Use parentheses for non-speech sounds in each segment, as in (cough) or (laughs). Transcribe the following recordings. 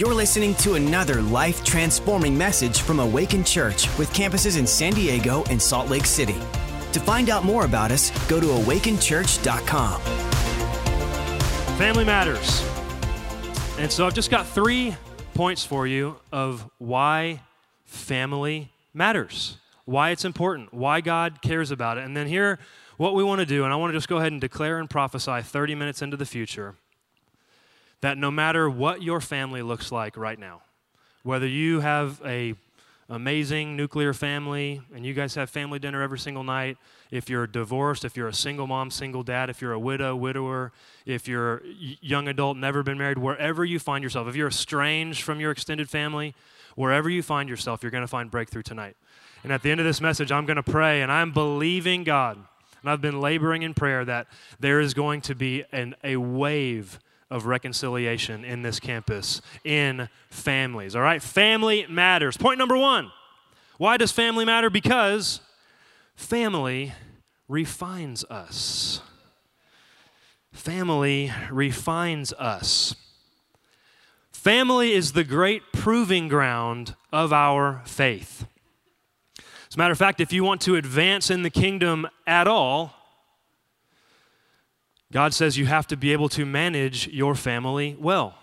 You're listening to another life transforming message from Awaken Church with campuses in San Diego and Salt Lake City. To find out more about us, go to awakenchurch.com. Family matters. And so I've just got three points for you of why family matters, why it's important, why God cares about it. And then here, what we want to do, and I want to just go ahead and declare and prophesy 30 minutes into the future that no matter what your family looks like right now, whether you have a amazing nuclear family and you guys have family dinner every single night, if you're divorced, if you're a single mom, single dad, if you're a widow, widower, if you're a young adult, never been married, wherever you find yourself, if you're estranged from your extended family, wherever you find yourself, you're going to find breakthrough tonight. And at the end of this message, I'm going to pray and I'm believing God, and I've been laboring in prayer that there is going to be an, a wave of reconciliation in this campus, in families. All right? Family matters. Point number one why does family matter? Because family refines us. Family refines us. Family is the great proving ground of our faith. As a matter of fact, if you want to advance in the kingdom at all, God says you have to be able to manage your family well.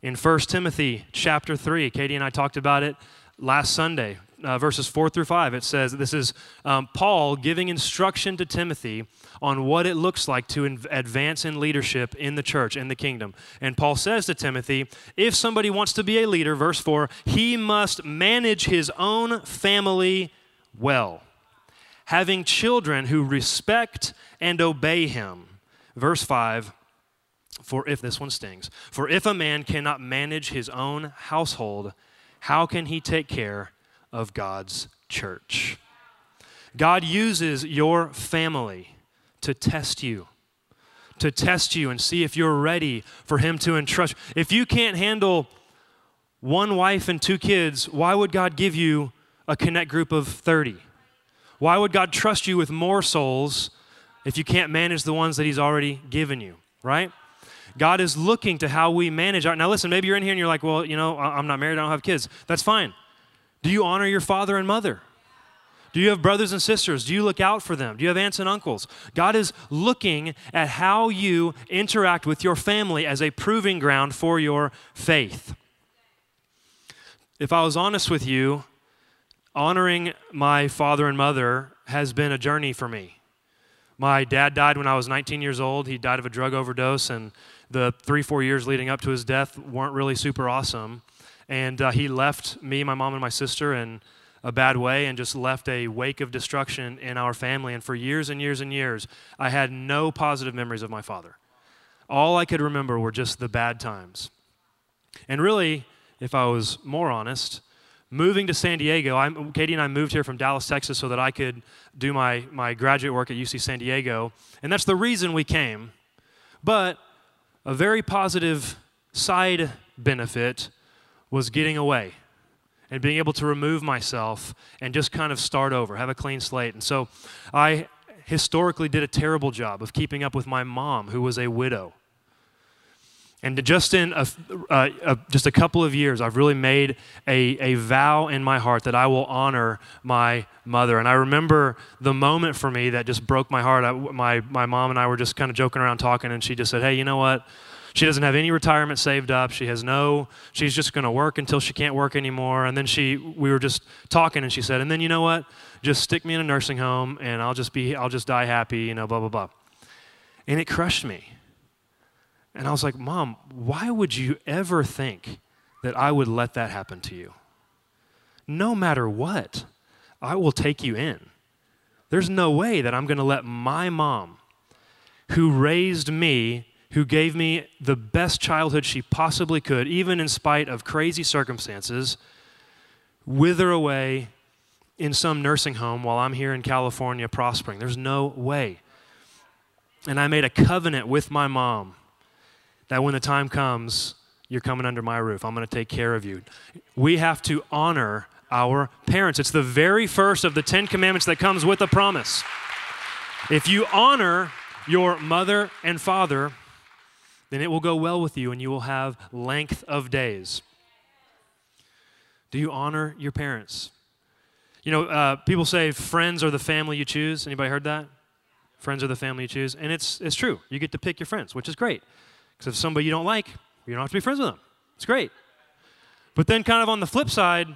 In 1 Timothy chapter 3, Katie and I talked about it last Sunday, uh, verses 4 through 5. It says this is um, Paul giving instruction to Timothy on what it looks like to advance in leadership in the church, in the kingdom. And Paul says to Timothy, if somebody wants to be a leader, verse 4, he must manage his own family well, having children who respect and obey him Verse 5 For if this one stings, for if a man cannot manage his own household, how can he take care of God's church? God uses your family to test you, to test you and see if you're ready for Him to entrust. If you can't handle one wife and two kids, why would God give you a connect group of 30? Why would God trust you with more souls if you can't manage the ones that He's already given you, right? God is looking to how we manage our. Now, listen, maybe you're in here and you're like, well, you know, I'm not married, I don't have kids. That's fine. Do you honor your father and mother? Do you have brothers and sisters? Do you look out for them? Do you have aunts and uncles? God is looking at how you interact with your family as a proving ground for your faith. If I was honest with you, honoring my father and mother has been a journey for me. My dad died when I was 19 years old. He died of a drug overdose, and the three, four years leading up to his death weren't really super awesome. And uh, he left me, my mom, and my sister in a bad way and just left a wake of destruction in our family. And for years and years and years, I had no positive memories of my father. All I could remember were just the bad times. And really, if I was more honest, moving to San Diego, I, Katie and I moved here from Dallas, Texas, so that I could do my, my graduate work at UC San Diego. And that's the reason we came. But a very positive side benefit was getting away and being able to remove myself and just kind of start over, have a clean slate. And so I historically did a terrible job of keeping up with my mom, who was a widow. And just in a, uh, a, just a couple of years, I've really made a, a vow in my heart that I will honor my mother. And I remember the moment for me that just broke my heart. I, my, my mom and I were just kind of joking around talking, and she just said, Hey, you know what? She doesn't have any retirement saved up. She has no, she's just going to work until she can't work anymore. And then she, we were just talking, and she said, And then you know what? Just stick me in a nursing home, and I'll just be, I'll just die happy, you know, blah, blah, blah. And it crushed me and I was like, Mom, why would you ever think that I would let that happen to you? No matter what, I will take you in. There's no way that I'm going to let my mom, who raised me, who gave me the best childhood she possibly could, even in spite of crazy circumstances, wither away in some nursing home while I'm here in California prospering. There's no way. And I made a covenant with my mom that when the time comes, you're coming under my roof. I'm going to take care of you. We have to honor our parents. It's the very first of the Ten Commandments that comes with a promise. If you honor your mother and father, then it will go well with you and you will have length of days. Do you honor your parents? You know, uh, people say friends are the family you choose. Anybody heard that? Friends are the family you choose. And it's, it's true. You get to pick your friends, which is great. Because if somebody you don't like, you don't have to be friends with them. It's great. But then, kind of on the flip side,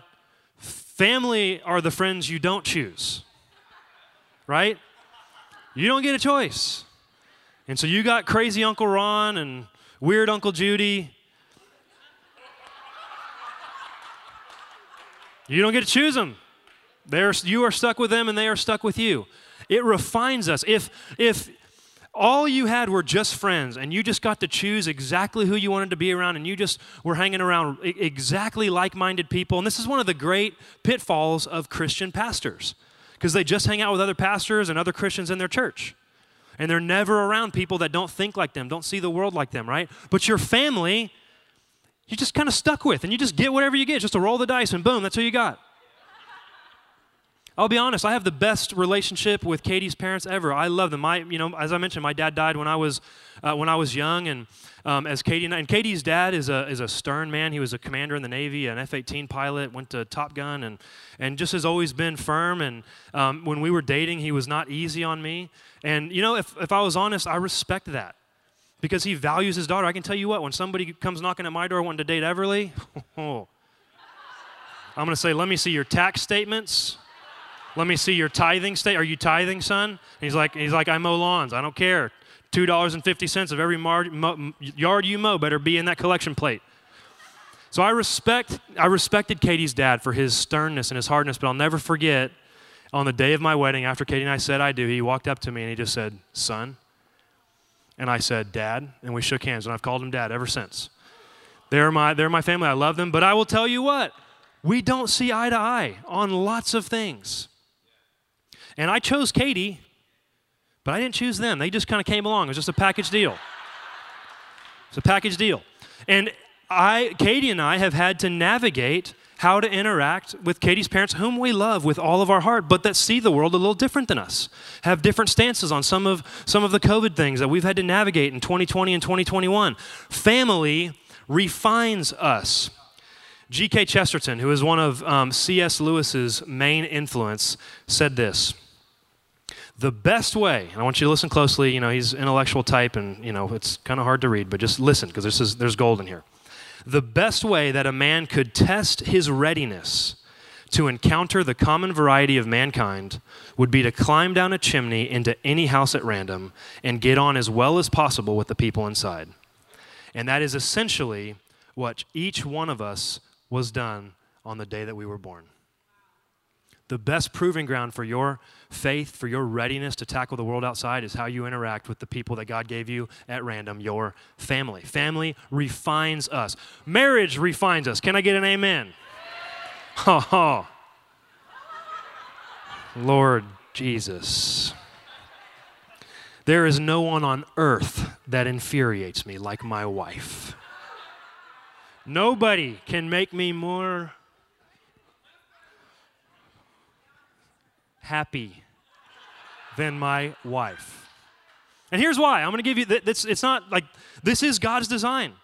family are the friends you don't choose, right? You don't get a choice. And so you got crazy Uncle Ron and weird Uncle Judy. You don't get to choose them. They're, you are stuck with them and they are stuck with you. It refines us. If, if all you had were just friends and you just got to choose exactly who you wanted to be around and you just were hanging around exactly like minded people, and this is one of the great pitfalls of Christian pastors because they just hang out with other pastors and other Christians in their church. And they're never around people that don't think like them, don't see the world like them, right? But your family, you just kind of stuck with, and you just get whatever you get, just to roll the dice, and boom, that's who you got. I'll be honest, I have the best relationship with Katie's parents ever. I love them. My, you know, as I mentioned, my dad died when I was, uh, when I was young, and um, as Katie and, I, and Katie's dad is a, is a stern man. He was a commander in the Navy, an F-18 pilot, went to Top Gun, and, and just has always been firm. And um, when we were dating, he was not easy on me. And, you know, if, if I was honest, I respect that because he values his daughter. I can tell you what, when somebody comes knocking at my door wanting to date Everly, (laughs) oh, I'm going to say, let me see your tax statements. Let me see your tithing state. Are you tithing, son? he's like, he's like, I mow lawns. I don't care. Two dollars and fifty cents of every mar- mo- yard you mow better be in that collection plate. So I respect, I respected Katie's dad for his sternness and his hardness, but I'll never forget on the day of my wedding, after Katie and I said I do, he walked up to me and he just said, Son. And I said, Dad. And we shook hands, and I've called him Dad ever since. They're my, they're my family. I love them. But I will tell you what, we don't see eye to eye on lots of things. And I chose Katie, but I didn't choose them. They just kind of came along. It was just a package deal. It's a package deal. And I, Katie and I have had to navigate how to interact with Katie's parents, whom we love with all of our heart, but that see the world a little different than us, have different stances on some of, some of the COVID things that we've had to navigate in 2020 and 2021. Family refines us. G.K. Chesterton, who is one of um, C.S. Lewis's main influence, said this the best way, and I want you to listen closely, you know, he's intellectual type and, you know, it's kind of hard to read, but just listen because there's, there's gold in here. The best way that a man could test his readiness to encounter the common variety of mankind would be to climb down a chimney into any house at random and get on as well as possible with the people inside. And that is essentially what each one of us was done on the day that we were born. The best proving ground for your faith, for your readiness to tackle the world outside, is how you interact with the people that God gave you at random, your family. Family refines us, marriage refines us. Can I get an amen? Ha ha. Lord Jesus. There is no one on earth that infuriates me like my wife. Nobody can make me more happy than my wife. And here's why. I'm going to give you this. It's not like this is God's design.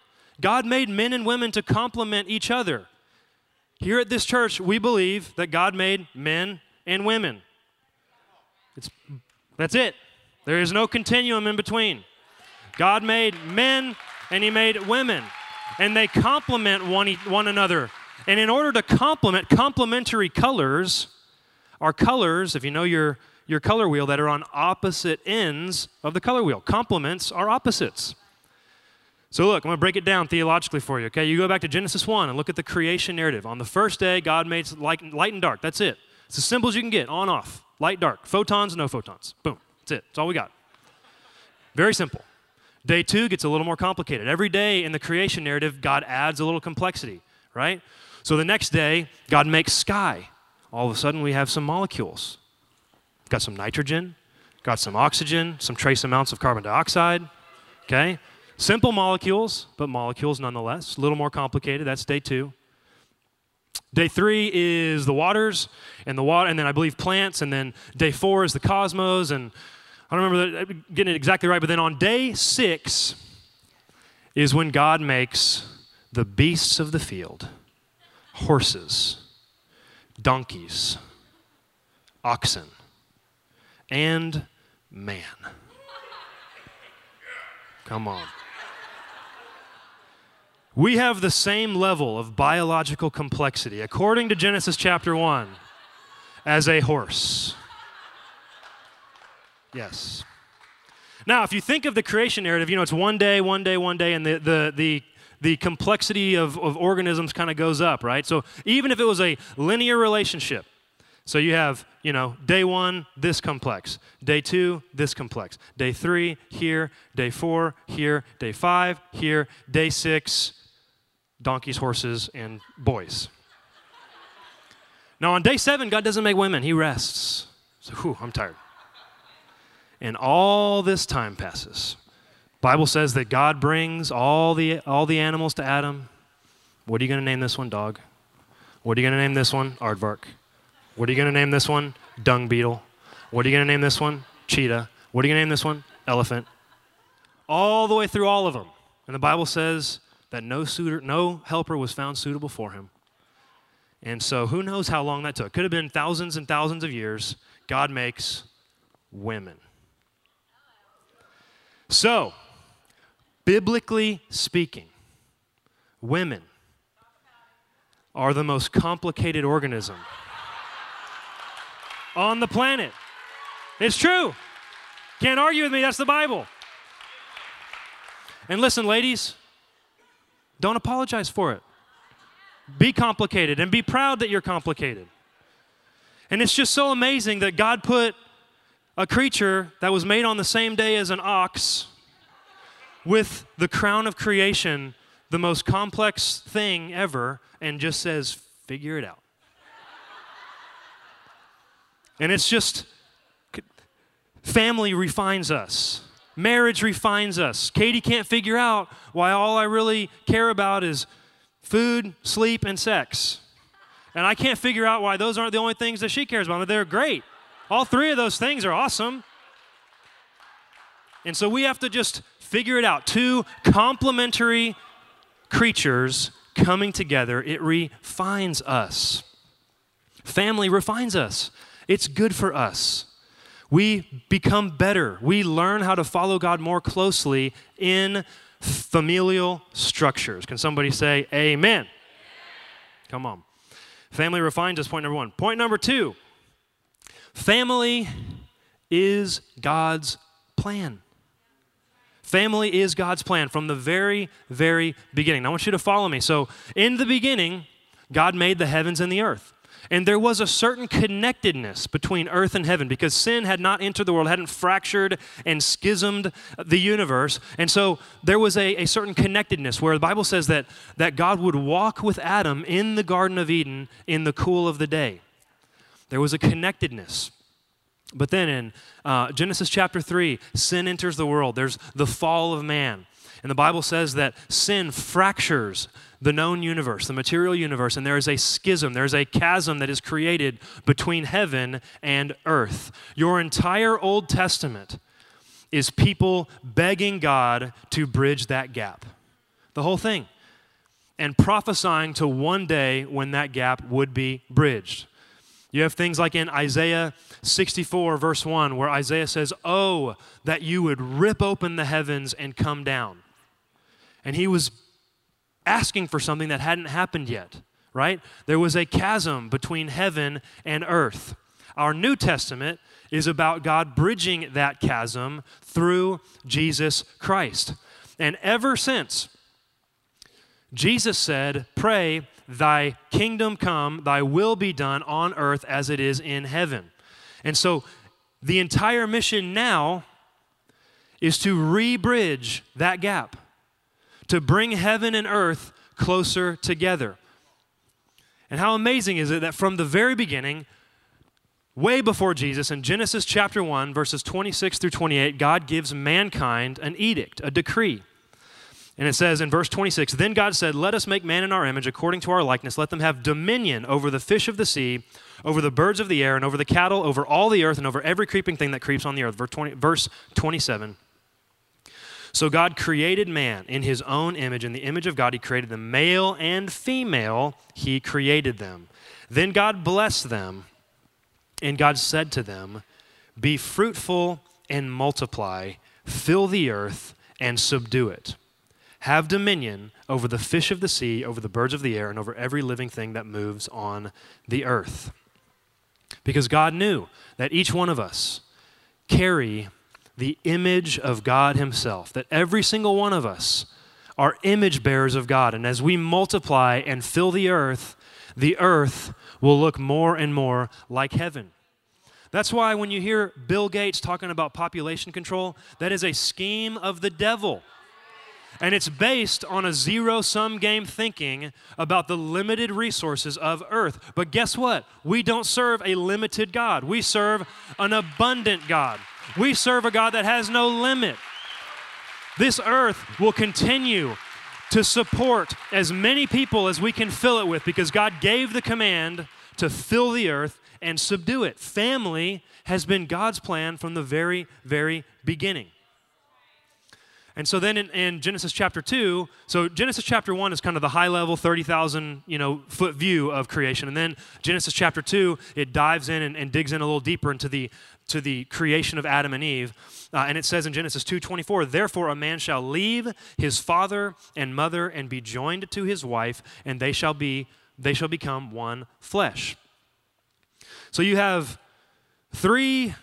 God made men and women to complement each other. Here at this church, we believe that God made men and women. It's, that's it. There is no continuum in between. God made men and He made women, and they complement one, one another. And in order to complement complementary colors, are colors, if you know your, your color wheel, that are on opposite ends of the color wheel. Complements are opposites. So, look, I'm going to break it down theologically for you, okay? You go back to Genesis 1 and look at the creation narrative. On the first day, God made light, light and dark. That's it. It's as simple as you can get on, off, light, dark. Photons, no photons. Boom. That's it. That's all we got. Very simple. Day two gets a little more complicated. Every day in the creation narrative, God adds a little complexity, right? So the next day, God makes sky all of a sudden we have some molecules. Got some nitrogen, got some oxygen, some trace amounts of carbon dioxide. Okay? Simple molecules, but molecules nonetheless. A little more complicated. That's day two. Day three is the waters and the water, and then I believe plants, and then day four is the cosmos, and I don't remember getting it exactly right, but then on day six, is when God makes the beasts of the field, horses, donkeys, oxen, and man. Come on. We have the same level of biological complexity, according to Genesis chapter 1, as a horse. Yes. Now, if you think of the creation narrative, you know, it's one day, one day, one day, and the, the, the, the complexity of, of organisms kind of goes up, right? So even if it was a linear relationship, so you have, you know, day one, this complex. Day two, this complex. Day three, here. Day four, here. Day five, here. Day six, donkeys, horses, and boys. Now, on day seven, God doesn't make women, He rests. So, whew, I'm tired. And all this time passes. Bible says that God brings all the, all the animals to Adam. What are you going to name this one? Dog. What are you going to name this one? Aardvark. What are you going to name this one? Dung beetle. What are you going to name this one? Cheetah. What are you going to name this one? Elephant. All the way through all of them. And the Bible says that no suitor, no helper was found suitable for him. And so who knows how long that took? Could have been thousands and thousands of years. God makes women. So, biblically speaking, women are the most complicated organism on the planet. It's true. Can't argue with me, that's the Bible. And listen, ladies, don't apologize for it. Be complicated and be proud that you're complicated. And it's just so amazing that God put a creature that was made on the same day as an ox with the crown of creation, the most complex thing ever, and just says, figure it out. And it's just family refines us. Marriage refines us. Katie can't figure out why all I really care about is food, sleep, and sex. And I can't figure out why those aren't the only things that she cares about. They're great. All three of those things are awesome. And so we have to just figure it out. Two complementary creatures coming together, it refines us. Family refines us. It's good for us. We become better. We learn how to follow God more closely in familial structures. Can somebody say amen? Come on. Family refines us, point number one. Point number two family is God's plan. Family is God's plan from the very, very beginning. I want you to follow me. So, in the beginning, God made the heavens and the earth. And there was a certain connectedness between earth and heaven because sin had not entered the world, hadn't fractured and schismed the universe. And so there was a, a certain connectedness where the Bible says that, that God would walk with Adam in the Garden of Eden in the cool of the day. There was a connectedness. But then in uh, Genesis chapter 3, sin enters the world. There's the fall of man. And the Bible says that sin fractures the known universe, the material universe, and there is a schism, there's a chasm that is created between heaven and earth. Your entire Old Testament is people begging God to bridge that gap. The whole thing. And prophesying to one day when that gap would be bridged. You have things like in Isaiah 64, verse 1, where Isaiah says, Oh, that you would rip open the heavens and come down. And he was asking for something that hadn't happened yet, right? There was a chasm between heaven and earth. Our New Testament is about God bridging that chasm through Jesus Christ. And ever since, Jesus said, Pray, thy kingdom come, thy will be done on earth as it is in heaven. And so the entire mission now is to re-bridge that gap to bring heaven and earth closer together. And how amazing is it that from the very beginning, way before Jesus, in Genesis chapter 1, verses 26 through 28, God gives mankind an edict, a decree. And it says in verse 26 Then God said, Let us make man in our image, according to our likeness. Let them have dominion over the fish of the sea, over the birds of the air, and over the cattle, over all the earth, and over every creeping thing that creeps on the earth. Verse, 20, verse 27. So God created man in his own image. In the image of God, he created them. Male and female, he created them. Then God blessed them, and God said to them, Be fruitful and multiply, fill the earth and subdue it. Have dominion over the fish of the sea, over the birds of the air, and over every living thing that moves on the earth. Because God knew that each one of us carry the image of God Himself, that every single one of us are image bearers of God. And as we multiply and fill the earth, the earth will look more and more like heaven. That's why when you hear Bill Gates talking about population control, that is a scheme of the devil. And it's based on a zero sum game thinking about the limited resources of earth. But guess what? We don't serve a limited God, we serve an abundant God. We serve a God that has no limit. This earth will continue to support as many people as we can fill it with because God gave the command to fill the earth and subdue it. Family has been God's plan from the very, very beginning. And so then in, in, Genesis chapter 2, so Genesis chapter 1 is kind of the high level 30,000, you know, foot view of creation. And then Genesis chapter 2, it dives in and, and digs in a little deeper into the to the creation of Adam and Eve. Uh, and it says in Genesis 2:24, "Therefore a man shall leave his father and mother and be joined to his wife, and they shall be they shall become one flesh." So you have three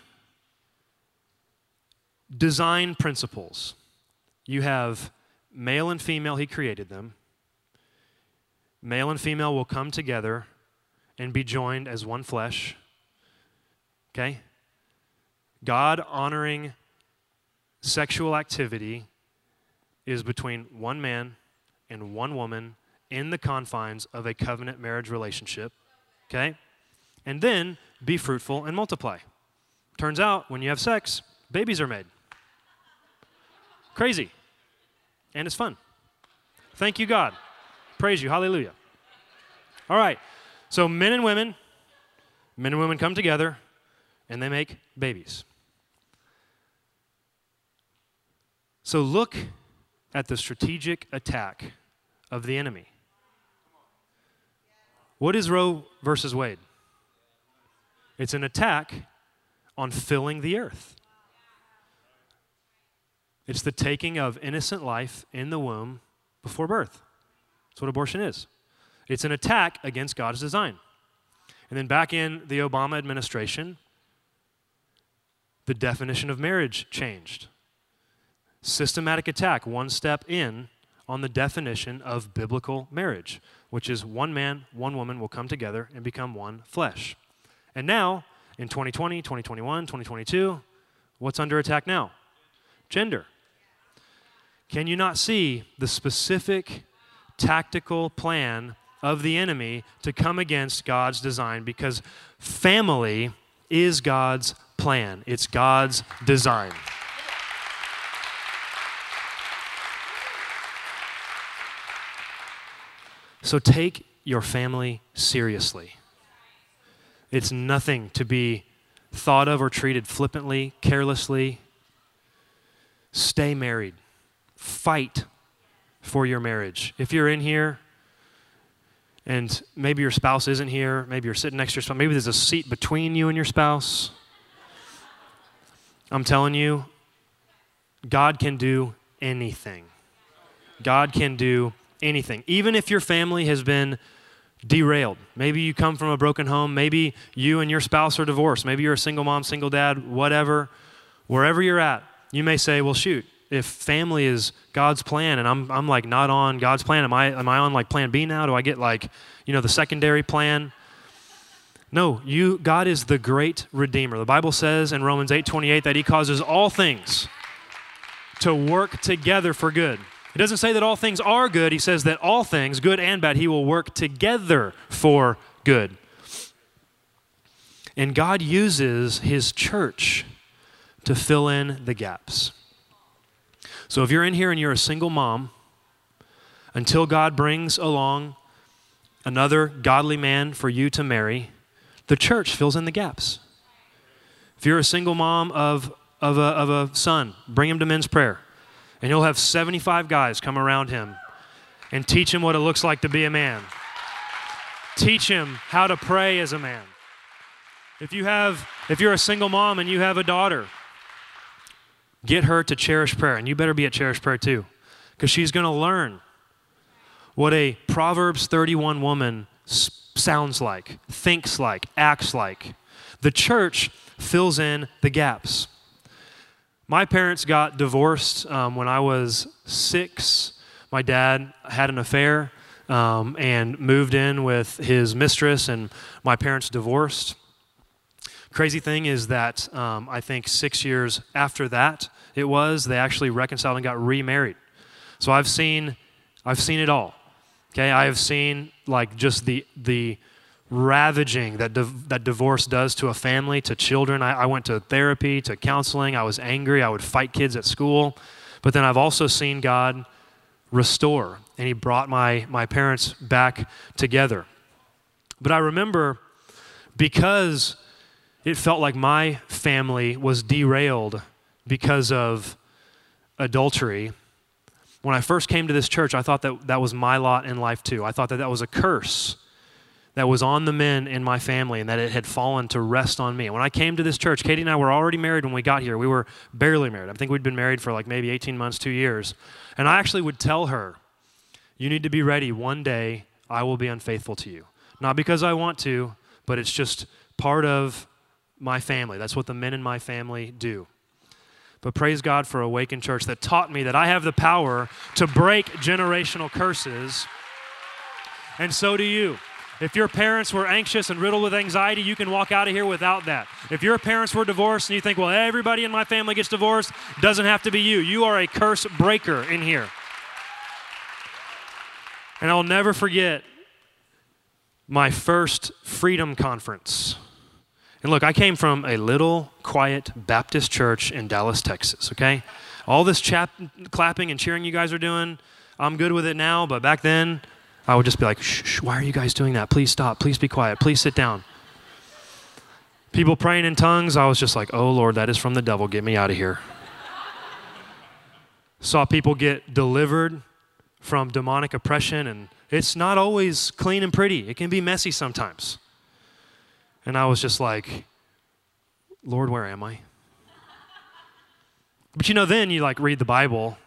design principles you have male and female, he created them. Male and female will come together and be joined as one flesh. Okay? God honoring sexual activity is between one man and one woman in the confines of a covenant marriage relationship. Okay? And then be fruitful and multiply. Turns out when you have sex, babies are made. Crazy. And it's fun. Thank you, God. Praise you. Hallelujah. All right. So, men and women, men and women come together and they make babies. So, look at the strategic attack of the enemy. What is Roe versus Wade? It's an attack on filling the earth. It's the taking of innocent life in the womb before birth. That's what abortion is. It's an attack against God's design. And then back in the Obama administration, the definition of marriage changed. Systematic attack, one step in on the definition of biblical marriage, which is one man, one woman will come together and become one flesh. And now, in 2020, 2021, 2022, what's under attack now? Gender. Can you not see the specific tactical plan of the enemy to come against God's design? Because family is God's plan, it's God's design. So take your family seriously. It's nothing to be thought of or treated flippantly, carelessly. Stay married fight for your marriage. If you're in here and maybe your spouse isn't here, maybe you're sitting next to your spouse, maybe there's a seat between you and your spouse. I'm telling you, God can do anything. God can do anything. Even if your family has been derailed. Maybe you come from a broken home. Maybe you and your spouse are divorced. Maybe you're a single mom, single dad, whatever. Wherever you're at, you may say, well, shoot, if family is God's plan and I'm, I'm like not on God's plan, am I, am I on like plan B now? Do I get like, you know, the secondary plan? No, you, God is the great redeemer. The Bible says in Romans 8 28 that he causes all things to work together for good. He doesn't say that all things are good. He says that all things, good and bad, he will work together for good. And God uses his church to fill in the gaps. So if you're in here and you're a single mom, until God brings along another godly man for you to marry, the church fills in the gaps. If you're a single mom of, of, a, of a son, bring him to men's prayer. And he'll have 75 guys come around him and teach him what it looks like to be a man. Teach him how to pray as a man. If you have if you're a single mom and you have a daughter, get her to cherish prayer and you better be at cherish prayer too because she's going to learn what a Proverbs 31 woman sounds like, thinks like, acts like. The church fills in the gaps. My parents got divorced um, when I was six. My dad had an affair um, and moved in with his mistress, and my parents divorced. Crazy thing is that um, I think six years after that, it was, they actually reconciled and got remarried. So I've seen, I've seen it all. Okay, I have seen like just the the ravaging that div- that divorce does to a family, to children. I, I went to therapy, to counseling. I was angry. I would fight kids at school, but then I've also seen God restore, and He brought my my parents back together. But I remember because it felt like my family was derailed because of adultery when I first came to this church, I thought that that was my lot in life too. I thought that that was a curse that was on the men in my family and that it had fallen to rest on me. When I came to this church, Katie and I were already married when we got here. We were barely married. I think we'd been married for like maybe 18 months, two years. And I actually would tell her, You need to be ready. One day I will be unfaithful to you. Not because I want to, but it's just part of my family. That's what the men in my family do. But praise God for Awaken Church that taught me that I have the power to break generational curses. And so do you. If your parents were anxious and riddled with anxiety, you can walk out of here without that. If your parents were divorced and you think, well, everybody in my family gets divorced, doesn't have to be you. You are a curse breaker in here. And I'll never forget my first freedom conference. And look, I came from a little quiet Baptist church in Dallas, Texas, okay? All this chap- clapping and cheering you guys are doing, I'm good with it now, but back then, I would just be like, shh, shh, why are you guys doing that? Please stop. Please be quiet. Please sit down. People praying in tongues, I was just like, oh Lord, that is from the devil. Get me out of here. Saw people get delivered from demonic oppression, and it's not always clean and pretty, it can be messy sometimes. And I was just like, Lord, where am I? But you know, then you like read the Bible,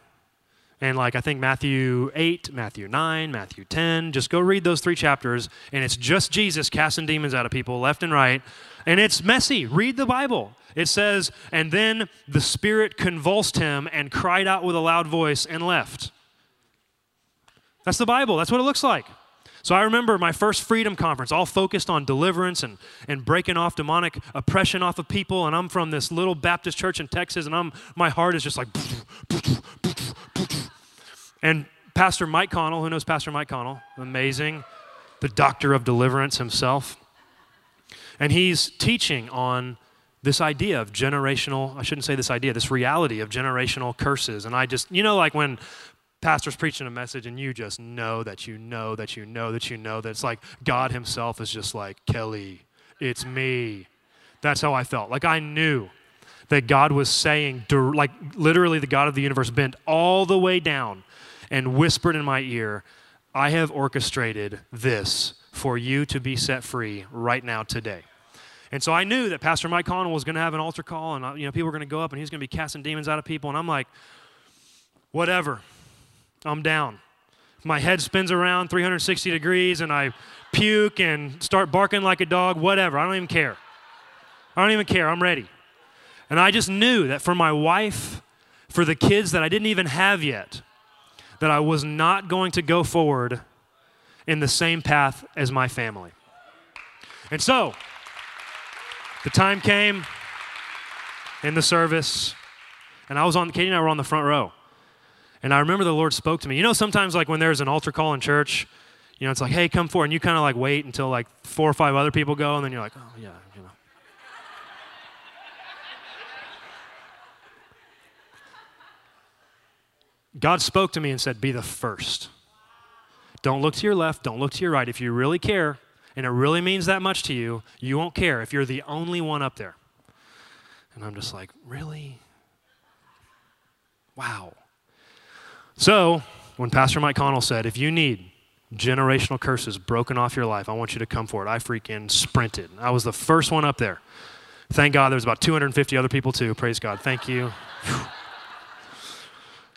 and like I think Matthew 8, Matthew 9, Matthew 10, just go read those three chapters, and it's just Jesus casting demons out of people left and right. And it's messy. Read the Bible. It says, and then the Spirit convulsed him and cried out with a loud voice and left. That's the Bible. That's what it looks like. So I remember my first freedom conference, all focused on deliverance and, and breaking off demonic oppression off of people. And I'm from this little Baptist church in Texas, and I'm, my heart is just like. And Pastor Mike Connell, who knows Pastor Mike Connell? Amazing. The doctor of deliverance himself. And he's teaching on this idea of generational, I shouldn't say this idea, this reality of generational curses. And I just, you know, like when pastor's preaching a message and you just know that you know that you know that you know that it's like God Himself is just like, Kelly, it's me. That's how I felt. Like I knew that God was saying, like literally the God of the universe bent all the way down and whispered in my ear, I have orchestrated this for you to be set free right now today. And so I knew that Pastor Mike Connell was going to have an altar call, and uh, you know people were going to go up, and he's going to be casting demons out of people. And I'm like, whatever. I'm down. My head spins around 360 degrees and I puke and start barking like a dog, whatever. I don't even care. I don't even care. I'm ready. And I just knew that for my wife, for the kids that I didn't even have yet, that I was not going to go forward in the same path as my family. And so, the time came in the service, and I was on, Katie and I were on the front row. And I remember the Lord spoke to me. You know, sometimes like when there's an altar call in church, you know, it's like, hey, come forward. And you kind of like wait until like four or five other people go, and then you're like, oh, yeah, you know. God spoke to me and said, be the first. Don't look to your left, don't look to your right. If you really care, and it really means that much to you, you won't care if you're the only one up there. And I'm just like, really? Wow. So, when Pastor Mike Connell said, if you need generational curses broken off your life, I want you to come forward, I freaking sprinted. I was the first one up there. Thank God there's about 250 other people too. Praise God. Thank you.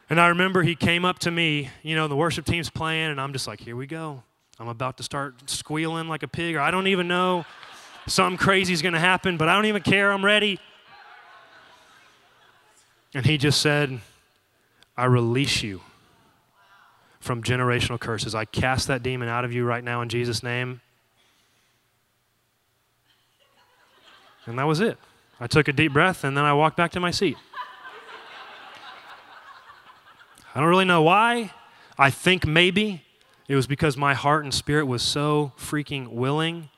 and I remember he came up to me, you know, the worship team's playing, and I'm just like, here we go. I'm about to start squealing like a pig, or I don't even know. Something crazy is going to happen, but I don't even care. I'm ready. And he just said, I release you from generational curses. I cast that demon out of you right now in Jesus' name. And that was it. I took a deep breath and then I walked back to my seat. I don't really know why. I think maybe it was because my heart and spirit was so freaking willing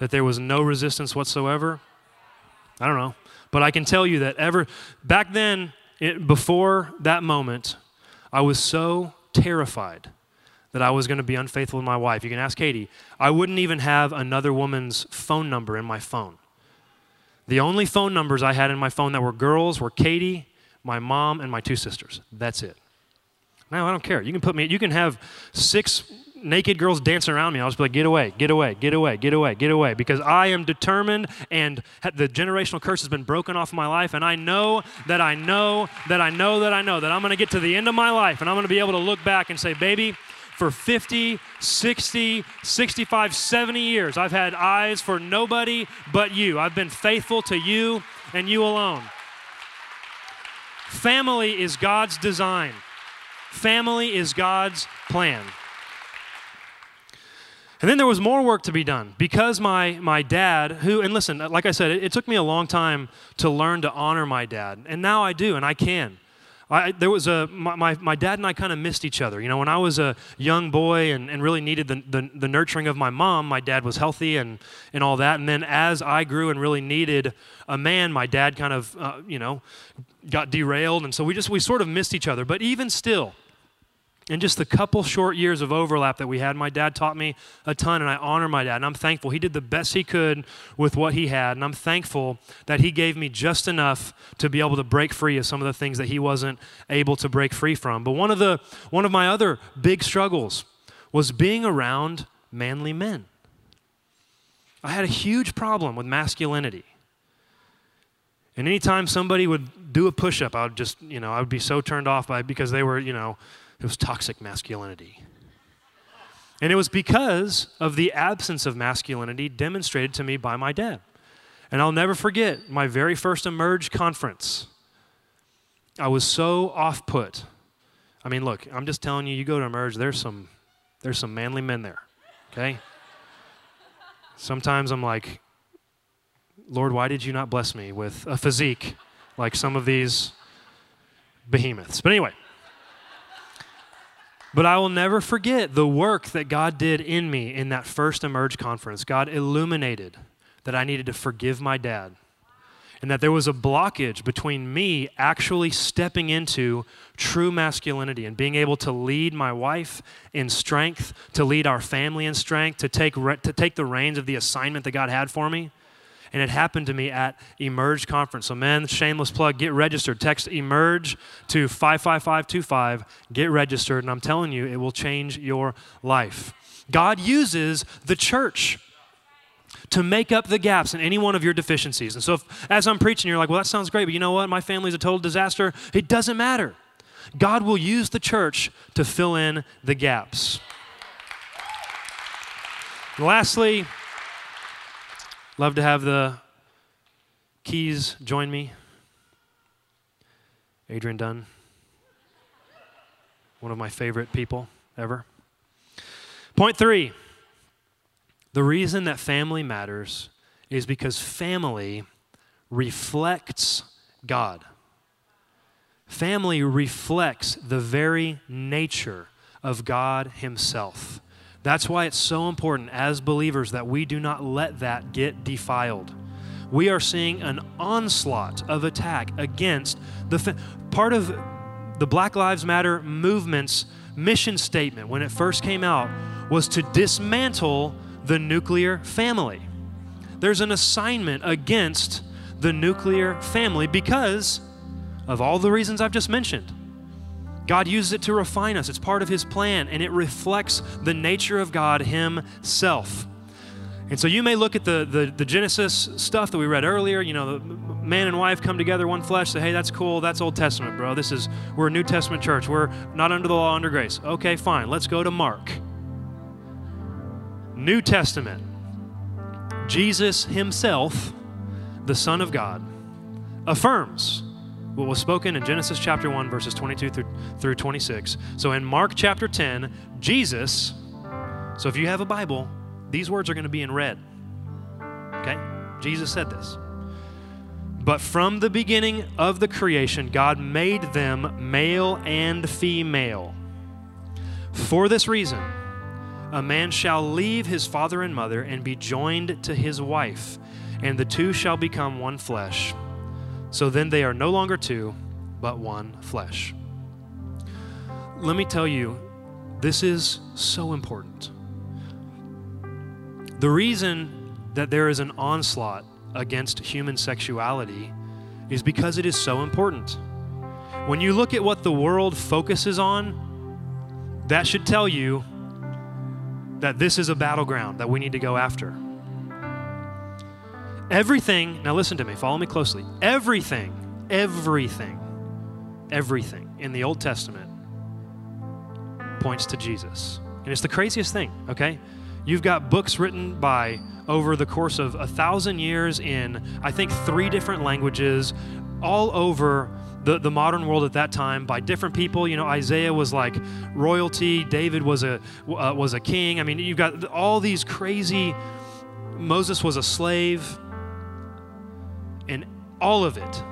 that there was no resistance whatsoever. I don't know. But I can tell you that ever back then, it, before that moment, I was so terrified that I was going to be unfaithful to my wife. You can ask Katie. I wouldn't even have another woman's phone number in my phone. The only phone numbers I had in my phone that were girls were Katie, my mom, and my two sisters. That's it. Now I don't care. You can put me. You can have six naked girls dancing around me, I'll just be like, get away, get away, get away, get away, get away, because I am determined and the generational curse has been broken off of my life, and I know that I know that I know that I know that I'm going to get to the end of my life and I'm going to be able to look back and say, baby, for 50, 60, 65, 70 years, I've had eyes for nobody but you. I've been faithful to you and you alone. Family is God's design. Family is God's plan. And then there was more work to be done because my, my dad, who, and listen, like I said, it, it, took me a long time to learn to honor my dad. And now I do, and I can. I, there was a, my, my, my dad and I kind of missed each other. You know, when I was a young boy and, and really needed the, the, the nurturing of my mom, my dad was healthy and, and all that. And then as I grew and really needed a man, my dad kind of, uh, you know, got derailed. And so we just, we sort of missed each other. But even still, in just the couple short years of overlap that we had, my dad taught me a ton, and I honor my dad. And I'm thankful. He did the best he could with what he had, and I'm thankful that he gave me just enough to be able to break free of some of the things that he wasn't able to break free from. But one of the one of my other big struggles was being around manly men. I had a huge problem with masculinity. And anytime somebody would do a push-up, I would just, you know, I would be so turned off by because they were, you know, it was toxic masculinity. And it was because of the absence of masculinity demonstrated to me by my dad. And I'll never forget my very first Emerge conference. I was so off put. I mean, look, I'm just telling you, you go to Emerge, there's some, there's some manly men there, okay? Sometimes I'm like, Lord, why did you not bless me with a physique like some of these behemoths? But anyway, but I will never forget the work that God did in me in that first Emerge conference. God illuminated that I needed to forgive my dad and that there was a blockage between me actually stepping into true masculinity and being able to lead my wife in strength, to lead our family in strength, to take, re- to take the reins of the assignment that God had for me and it happened to me at Emerge Conference. So, man, shameless plug, get registered. Text Emerge to 55525, get registered, and I'm telling you, it will change your life. God uses the church to make up the gaps in any one of your deficiencies. And so, if, as I'm preaching, you're like, well, that sounds great, but you know what? My family's a total disaster. It doesn't matter. God will use the church to fill in the gaps. Lastly, Love to have the keys join me. Adrian Dunn, one of my favorite people ever. Point three the reason that family matters is because family reflects God. Family reflects the very nature of God Himself. That's why it's so important as believers that we do not let that get defiled. We are seeing an onslaught of attack against the fa- part of the Black Lives Matter movement's mission statement when it first came out was to dismantle the nuclear family. There's an assignment against the nuclear family because of all the reasons I've just mentioned. God uses it to refine us. It's part of His plan, and it reflects the nature of God Himself. And so you may look at the, the, the, Genesis stuff that we read earlier, you know, the man and wife come together, one flesh, say, hey, that's cool, that's Old Testament, bro. This is, we're a New Testament church. We're not under the law, under grace. Okay, fine. Let's go to Mark. New Testament. Jesus himself, the Son of God, affirms what was spoken in Genesis chapter 1, verses 22 through, through 26. So in Mark chapter 10, Jesus, so if you have a Bible, these words are going to be in red. Okay? Jesus said this. But from the beginning of the creation, God made them male and female. For this reason, a man shall leave his father and mother and be joined to his wife, and the two shall become one flesh. So then they are no longer two, but one flesh. Let me tell you, this is so important. The reason that there is an onslaught against human sexuality is because it is so important. When you look at what the world focuses on, that should tell you that this is a battleground that we need to go after. Everything, now listen to me, follow me closely. Everything, everything, everything in the Old Testament points to Jesus. And it's the craziest thing, okay? You've got books written by over the course of a thousand years in, I think, three different languages, all over the, the modern world at that time by different people. You know, Isaiah was like royalty, David was a, uh, was a king. I mean, you've got all these crazy, Moses was a slave. And all of it,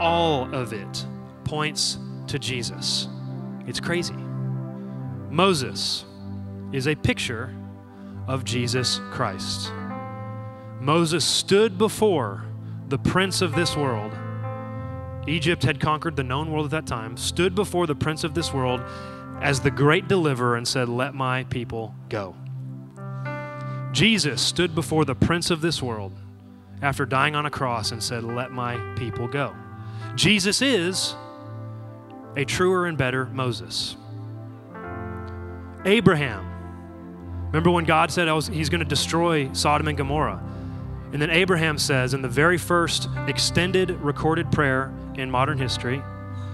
all of it points to Jesus. It's crazy. Moses is a picture of Jesus Christ. Moses stood before the prince of this world. Egypt had conquered the known world at that time, stood before the prince of this world as the great deliverer and said, Let my people go. Jesus stood before the prince of this world after dying on a cross and said, Let my people go. Jesus is a truer and better Moses. Abraham. Remember when God said was, he's going to destroy Sodom and Gomorrah? And then Abraham says, in the very first extended recorded prayer in modern history,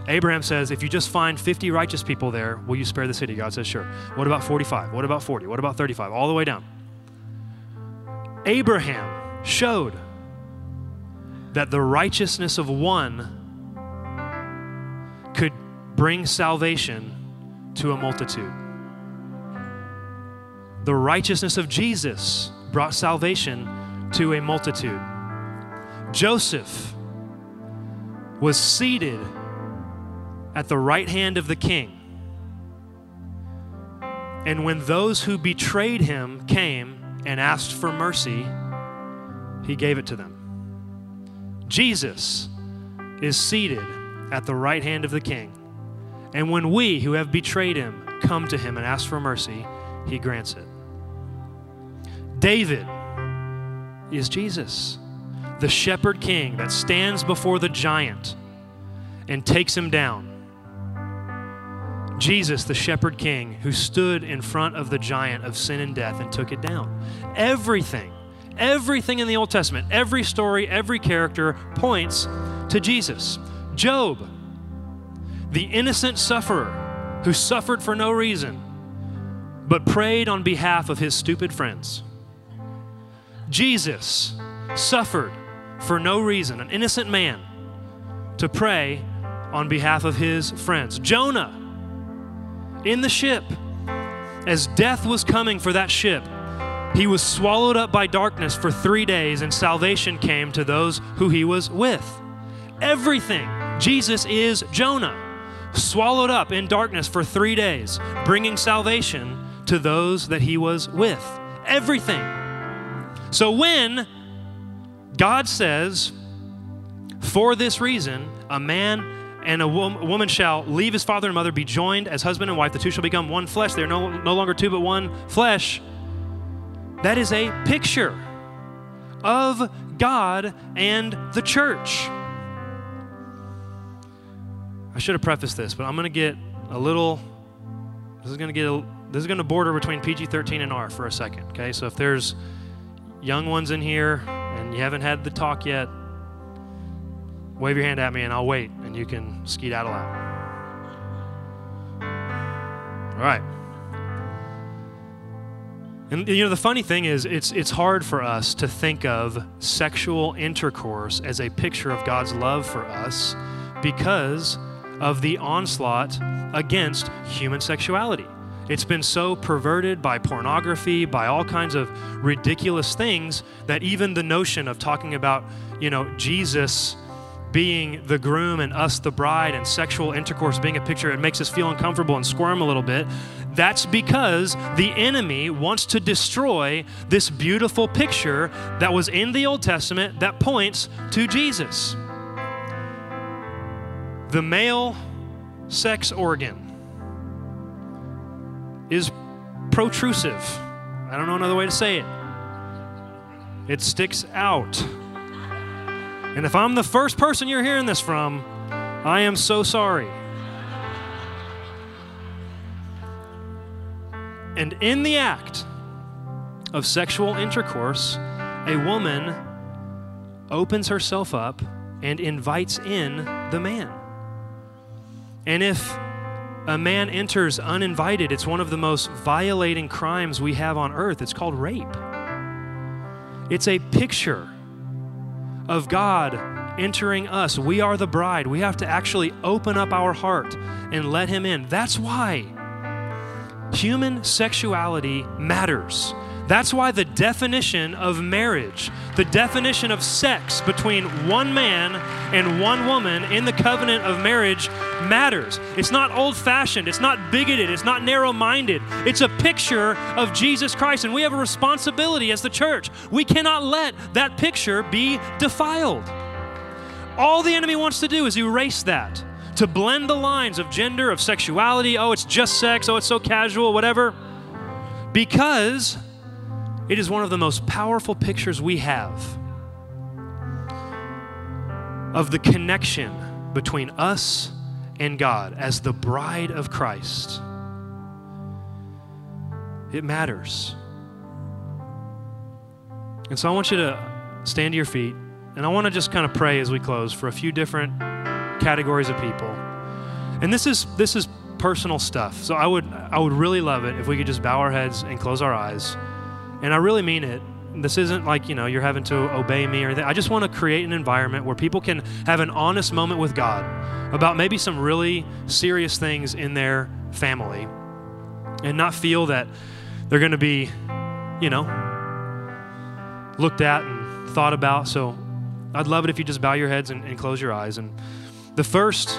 Abraham says, If you just find 50 righteous people there, will you spare the city? God says, Sure. What about 45? What about 40? What about 35? All the way down. Abraham showed that the righteousness of one could bring salvation to a multitude. The righteousness of Jesus brought salvation to a multitude. Joseph was seated at the right hand of the king. And when those who betrayed him came and asked for mercy, he gave it to them. Jesus is seated at the right hand of the king. And when we who have betrayed him come to him and ask for mercy, he grants it. David is Jesus, the shepherd king that stands before the giant and takes him down. Jesus, the shepherd king, who stood in front of the giant of sin and death and took it down. Everything Everything in the Old Testament, every story, every character points to Jesus. Job, the innocent sufferer who suffered for no reason, but prayed on behalf of his stupid friends. Jesus suffered for no reason, an innocent man, to pray on behalf of his friends. Jonah, in the ship, as death was coming for that ship, he was swallowed up by darkness for three days, and salvation came to those who he was with. Everything. Jesus is Jonah, swallowed up in darkness for three days, bringing salvation to those that he was with. Everything. So when God says, for this reason, a man and a, woman shall leave his father and mother, be joined as husband and wife. The two shall become one flesh. They're no, no longer two, but one flesh. That is a picture of God and the church. I should have prefaced this, but I'm going to get a little, this is going to get a, this is going to border between PG 13 and R for a second, okay? So if there's young ones in here and you haven't had the talk yet, wave your hand at me and I'll wait and you can skeet out. Loud. All right. And you know the funny thing is it's it's hard for us to think of sexual intercourse as a picture of God's love for us because of the onslaught against human sexuality. It's been so perverted by pornography, by all kinds of ridiculous things that even the notion of talking about, you know, Jesus being the groom and us the bride and sexual intercourse being a picture, it makes us feel uncomfortable and squirm a little bit. That's because the enemy wants to destroy this beautiful picture that was in the Old Testament that points to Jesus. The male sex organ is protrusive. I don't know another way to say it. It sticks out. And if I'm the first person you're hearing this from, I am so sorry. And in the act of sexual intercourse, a woman opens herself up and invites in the man. And if a man enters uninvited, it's one of the most violating crimes we have on earth. It's called rape. It's a picture of God entering us. We are the bride. We have to actually open up our heart and let Him in. That's why human sexuality matters. That's why the definition of marriage, the definition of sex between one man and one woman in the covenant of marriage matters. It's not old fashioned, it's not bigoted, it's not narrow minded. It's a picture of Jesus Christ, and we have a responsibility as the church. We cannot let that picture be defiled. All the enemy wants to do is erase that, to blend the lines of gender, of sexuality. Oh, it's just sex. Oh, it's so casual, whatever. Because it is one of the most powerful pictures we have of the connection between us and God as the bride of Christ. It matters. And so I want you to stand to your feet, and I want to just kind of pray as we close for a few different categories of people. And this is this is personal stuff. So I would I would really love it if we could just bow our heads and close our eyes. And I really mean it. This isn't like, you know, you're having to obey me or anything. I just want to create an environment where people can have an honest moment with God about maybe some really serious things in their family and not feel that they're going to be, you know, looked at and thought about. So I'd love it if you just bow your heads and, and close your eyes. And the first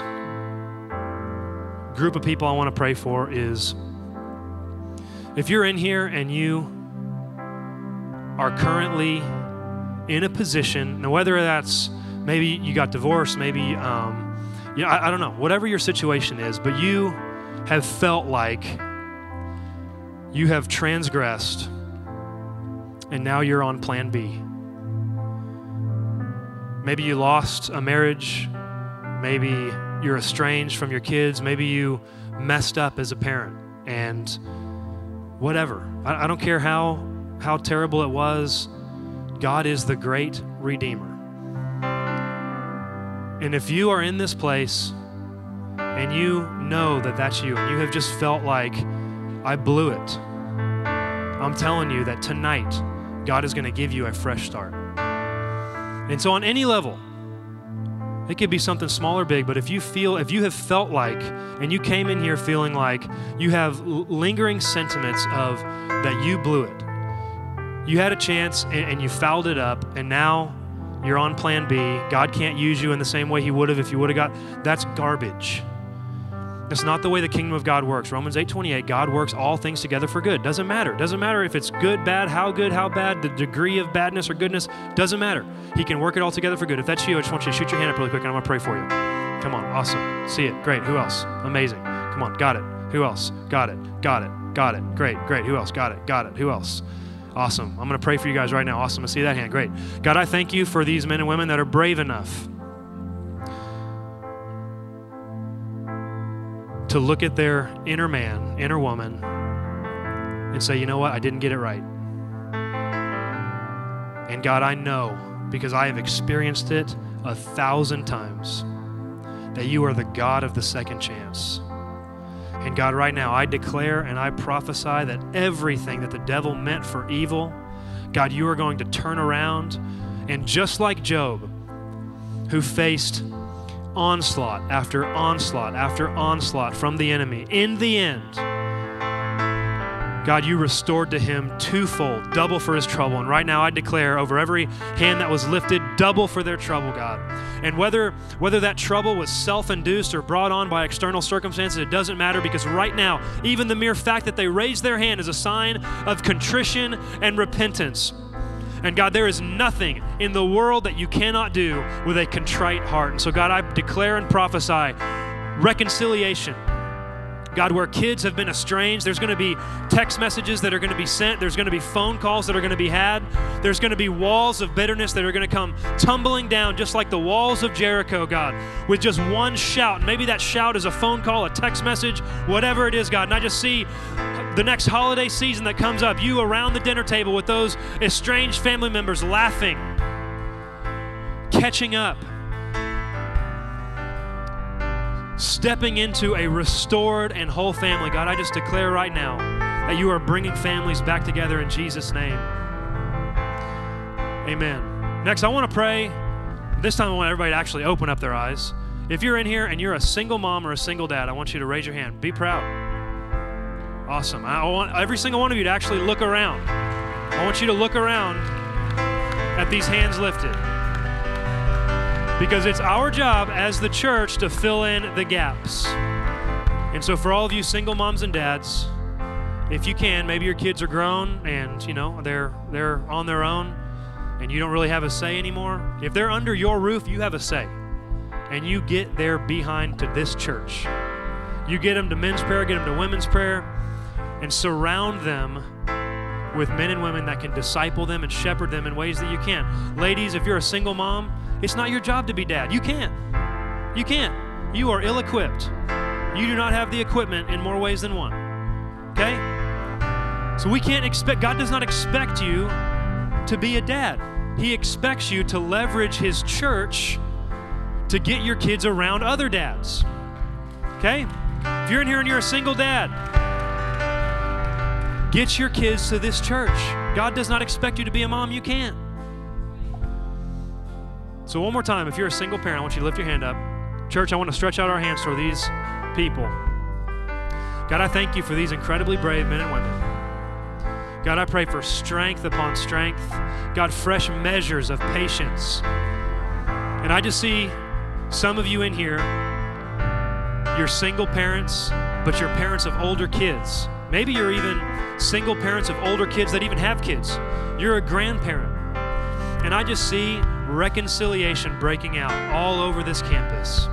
group of people I want to pray for is if you're in here and you are currently in a position, now whether that's maybe you got divorced, maybe, um, you know, I, I don't know, whatever your situation is, but you have felt like you have transgressed and now you're on plan B. Maybe you lost a marriage. Maybe you're estranged from your kids. Maybe you messed up as a parent and whatever. I, I don't care how how terrible it was, God is the great Redeemer. And if you are in this place and you know that that's you, and you have just felt like, I blew it, I'm telling you that tonight, God is going to give you a fresh start. And so, on any level, it could be something small or big, but if you feel, if you have felt like, and you came in here feeling like you have lingering sentiments of that you blew it, you had a chance and, and you fouled it up, and now you're on plan B. God can't use you in the same way He would have if you would have got. That's garbage. That's not the way the kingdom of God works. Romans 8:28, God works all things together for good. Doesn't matter. Doesn't matter if it's good, bad, how good, how bad, the degree of badness or goodness, doesn't matter. He can work it all together for good. If that's you, I just want you to shoot your hand up really quick and I'm gonna pray for you. Come on, awesome. See it. Great. Who else? Amazing. Come on, got it. Who else? Got it. Got it. Got it. Great, great. Who else? Got it. Got it. Who else? Awesome. I'm going to pray for you guys right now. Awesome. I see that hand. Great. God, I thank you for these men and women that are brave enough to look at their inner man, inner woman, and say, you know what, I didn't get it right. And God, I know because I have experienced it a thousand times that you are the God of the second chance. And God, right now, I declare and I prophesy that everything that the devil meant for evil, God, you are going to turn around. And just like Job, who faced onslaught after onslaught after onslaught from the enemy, in the end, God, you restored to him twofold, double for his trouble. And right now I declare over every hand that was lifted, double for their trouble, God. And whether whether that trouble was self-induced or brought on by external circumstances, it doesn't matter because right now, even the mere fact that they raised their hand is a sign of contrition and repentance. And God, there is nothing in the world that you cannot do with a contrite heart. And so, God, I declare and prophesy reconciliation God, where kids have been estranged, there's going to be text messages that are going to be sent. There's going to be phone calls that are going to be had. There's going to be walls of bitterness that are going to come tumbling down, just like the walls of Jericho, God, with just one shout. Maybe that shout is a phone call, a text message, whatever it is, God. And I just see the next holiday season that comes up, you around the dinner table with those estranged family members laughing, catching up stepping into a restored and whole family. God, I just declare right now that you are bringing families back together in Jesus' name. Amen. Next, I want to pray. This time, I want everybody to actually open up their eyes. If you're in here and you're a single mom or a single dad, I want you to raise your hand. Be proud. Awesome. I want every single one of you to actually look around. I want you to look around at these hands lifted because it's our job as the church to fill in the gaps. And so, for all of you single moms and dads, if you can, maybe your kids are grown and you know they're they're on their own, and you don't really have a say anymore. If they're under your roof, you have a say, and you get their behind to this church. You get them to men's prayer, get them to women's prayer, and surround them with men and women that can disciple them and shepherd them in ways that you can. Ladies, if you're a single mom, it's not your job to be dad. You can't. You can't. You are ill equipped. You do not have the equipment in more ways than one. Okay? So we can't expect, God does not expect you to be a dad. He expects you to leverage His church to get your kids around other dads. Okay? If you're in here and you're a single dad, get your kids to this church. God does not expect you to be a mom. You can't. So, one more time, if you're a single parent, I want you to lift your hand up. Church, I want to stretch out our hands toward these people. God, I thank you for these incredibly brave men and women. God, I pray for strength upon strength. God, fresh measures of patience. And I just see some of you in here, you're single parents, but you're parents of older kids. Maybe you're even single parents of older kids that even have kids. You're a grandparent. And I just see reconciliation breaking out all over this campus.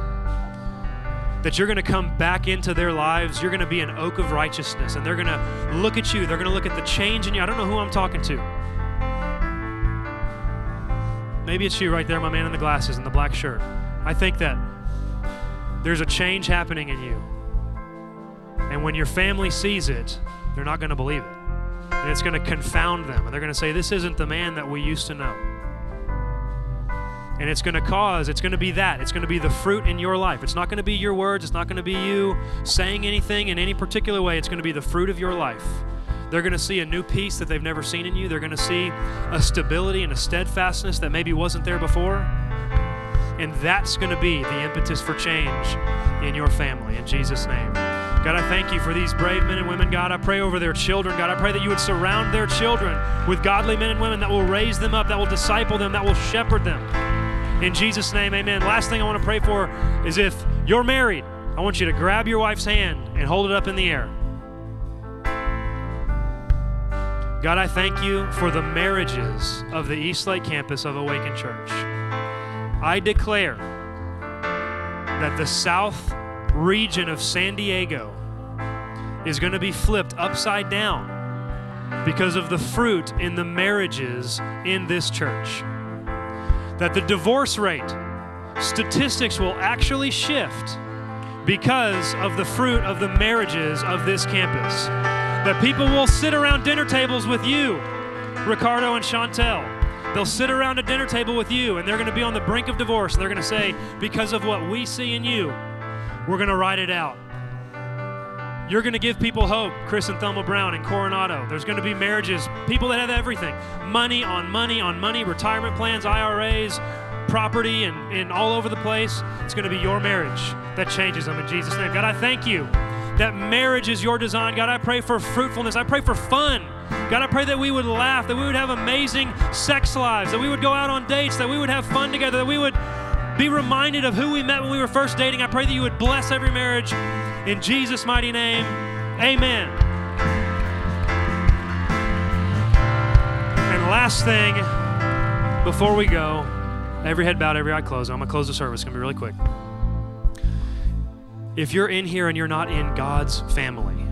That you're going to come back into their lives. You're going to be an oak of righteousness, and they're going to look at you. They're going to look at the change in you. I don't know who I'm talking to. Maybe it's you right there, my man in the glasses and the black shirt. I think that there's a change happening in you. And when your family sees it, they're not going to believe it. And it's going to confound them. And they're going to say, This isn't the man that we used to know. And it's going to cause, it's going to be that. It's going to be the fruit in your life. It's not going to be your words. It's not going to be you saying anything in any particular way. It's going to be the fruit of your life. They're going to see a new peace that they've never seen in you. They're going to see a stability and a steadfastness that maybe wasn't there before. And that's going to be the impetus for change in your family. In Jesus' name. God, I thank you for these brave men and women. God, I pray over their children. God, I pray that you would surround their children with godly men and women that will raise them up, that will disciple them, that will shepherd them. In Jesus' name, amen. Last thing I want to pray for is if you're married, I want you to grab your wife's hand and hold it up in the air. God, I thank you for the marriages of the Eastlake campus of Awaken Church. I declare that the south region of San Diego is going to be flipped upside down because of the fruit in the marriages in this church that the divorce rate, statistics will actually shift because of the fruit of the marriages of this campus. That people will sit around dinner tables with you, Ricardo and Chantel. They'll sit around a dinner table with you and they're going to be on the brink of divorce they're going to say, because of what we see in you, we're going to write it out. You're going to give people hope, Chris and Thelma Brown in Coronado. There's going to be marriages, people that have everything money on money on money, retirement plans, IRAs, property, and, and all over the place. It's going to be your marriage that changes them in Jesus' name. God, I thank you that marriage is your design. God, I pray for fruitfulness. I pray for fun. God, I pray that we would laugh, that we would have amazing sex lives, that we would go out on dates, that we would have fun together, that we would be reminded of who we met when we were first dating. I pray that you would bless every marriage in Jesus' mighty name, amen. And last thing, before we go, every head bowed, every eye closed. I'm going to close the service. It's going to be really quick. If you're in here and you're not in God's family,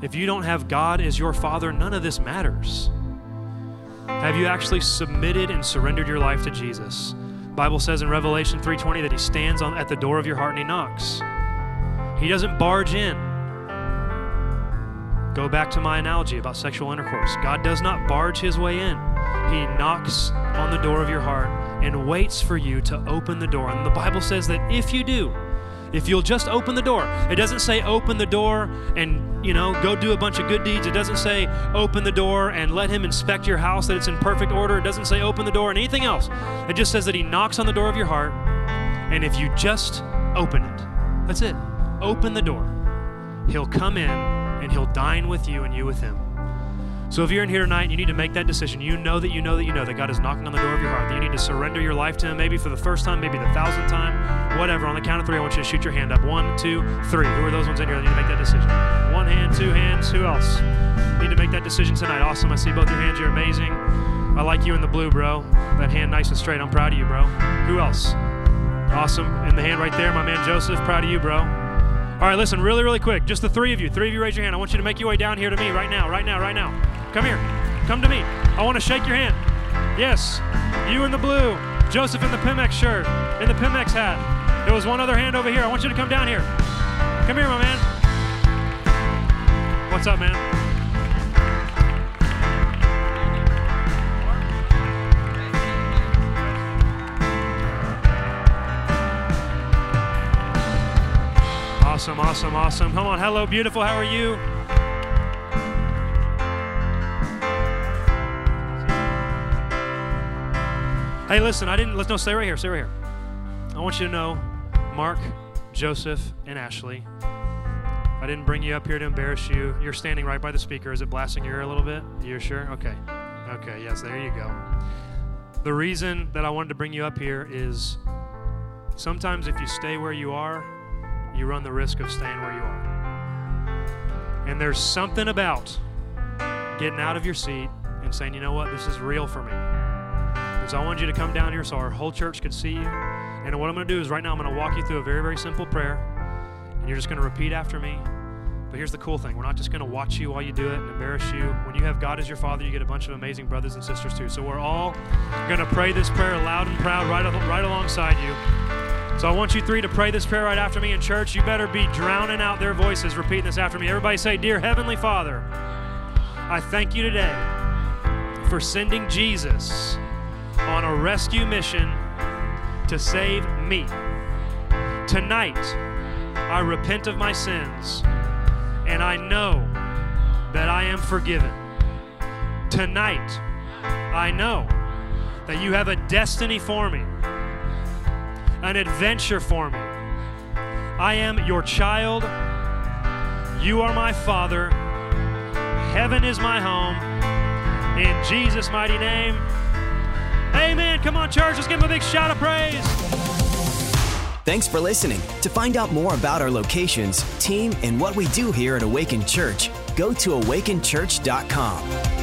if you don't have God as your father, none of this matters. Have you actually submitted and surrendered your life to Jesus? Bible says in Revelation 3:20 that he stands on, at the door of your heart and he knocks. He doesn't barge in. Go back to my analogy about sexual intercourse. God does not barge his way in. He knocks on the door of your heart and waits for you to open the door. And the Bible says that if you do, if you'll just open the door, it doesn't say open the door and, you know, go do a bunch of good deeds. It doesn't say open the door and let him inspect your house that it's in perfect order. It doesn't say open the door and anything else. It just says that he knocks on the door of your heart and if you just open it, that's it open the door, He'll come in and He'll dine with you and you with Him. So if you're in here tonight and you need to make that decision, you know that you know that you know that God is knocking on the door of your heart, that you need to surrender your life to Him, maybe for the first time, maybe the thousandth time, whatever. On the count of three, I want you to shoot your hand up. One, two, three. Who are those ones in here that need to make that decision? One hand, two hands. Who else? Need to make that decision tonight. Awesome. I see both your hands. You're amazing. I like you in the blue, bro. That hand nice and straight. I'm proud of you, bro. Who else? Awesome. In the hand right there, my man Joseph. Proud of you, bro. All right, listen, really, really quick. Just the three of you. Three of you raise your hand. I want you to make your way down here to me right now, right now, right now. Come here. Come to me. I want to shake your hand. Yes. You in the blue. Joseph in the Pimex shirt, in the Pimex hat. There was one other hand over here. I want you to come down here. Come here, my man. What's up, man? Awesome, awesome, awesome. Come on. Hello, beautiful. How are you? Hey, listen, I didn't, let's no, stay right here, stay right here. I want you to know Mark, Joseph, and Ashley. I didn't bring you up here to embarrass you. You're standing right by the speaker. Is it blasting your ear a little bit? You're sure? Okay. Okay, yes, there you go. The reason that I wanted to bring you up here is sometimes if you stay where you are, you run the risk of staying where you are. And there's something about getting out of your seat and saying, you know what, this is real for me. Because I want you to come down here so our whole church could see you. And what I'm going to do is right now I'm going to walk you through a very, very simple prayer. And you're just going to repeat after me. But here's the cool thing we're not just going to watch you while you do it and embarrass you. When you have God as your Father, you get a bunch of amazing brothers and sisters too. So we're all going to pray this prayer loud and proud right, right alongside you. So I want you three to pray this prayer right after me in church. You better be drowning out their voices repeating this after me. Everybody say, Dear Heavenly Father, I thank you today for sending Jesus on a rescue mission to save me. Tonight, I repent of my sins and I know that I am forgiven. Tonight, I know that you have a destiny for me an adventure for me. I am your child. You are my father. Heaven is my home. In Jesus' mighty name. Amen. Come on, church. Let's give him a big shout of praise. Thanks for listening. To find out more about our locations, team, and what we do here at Awaken Church, go to awakenchurch.com.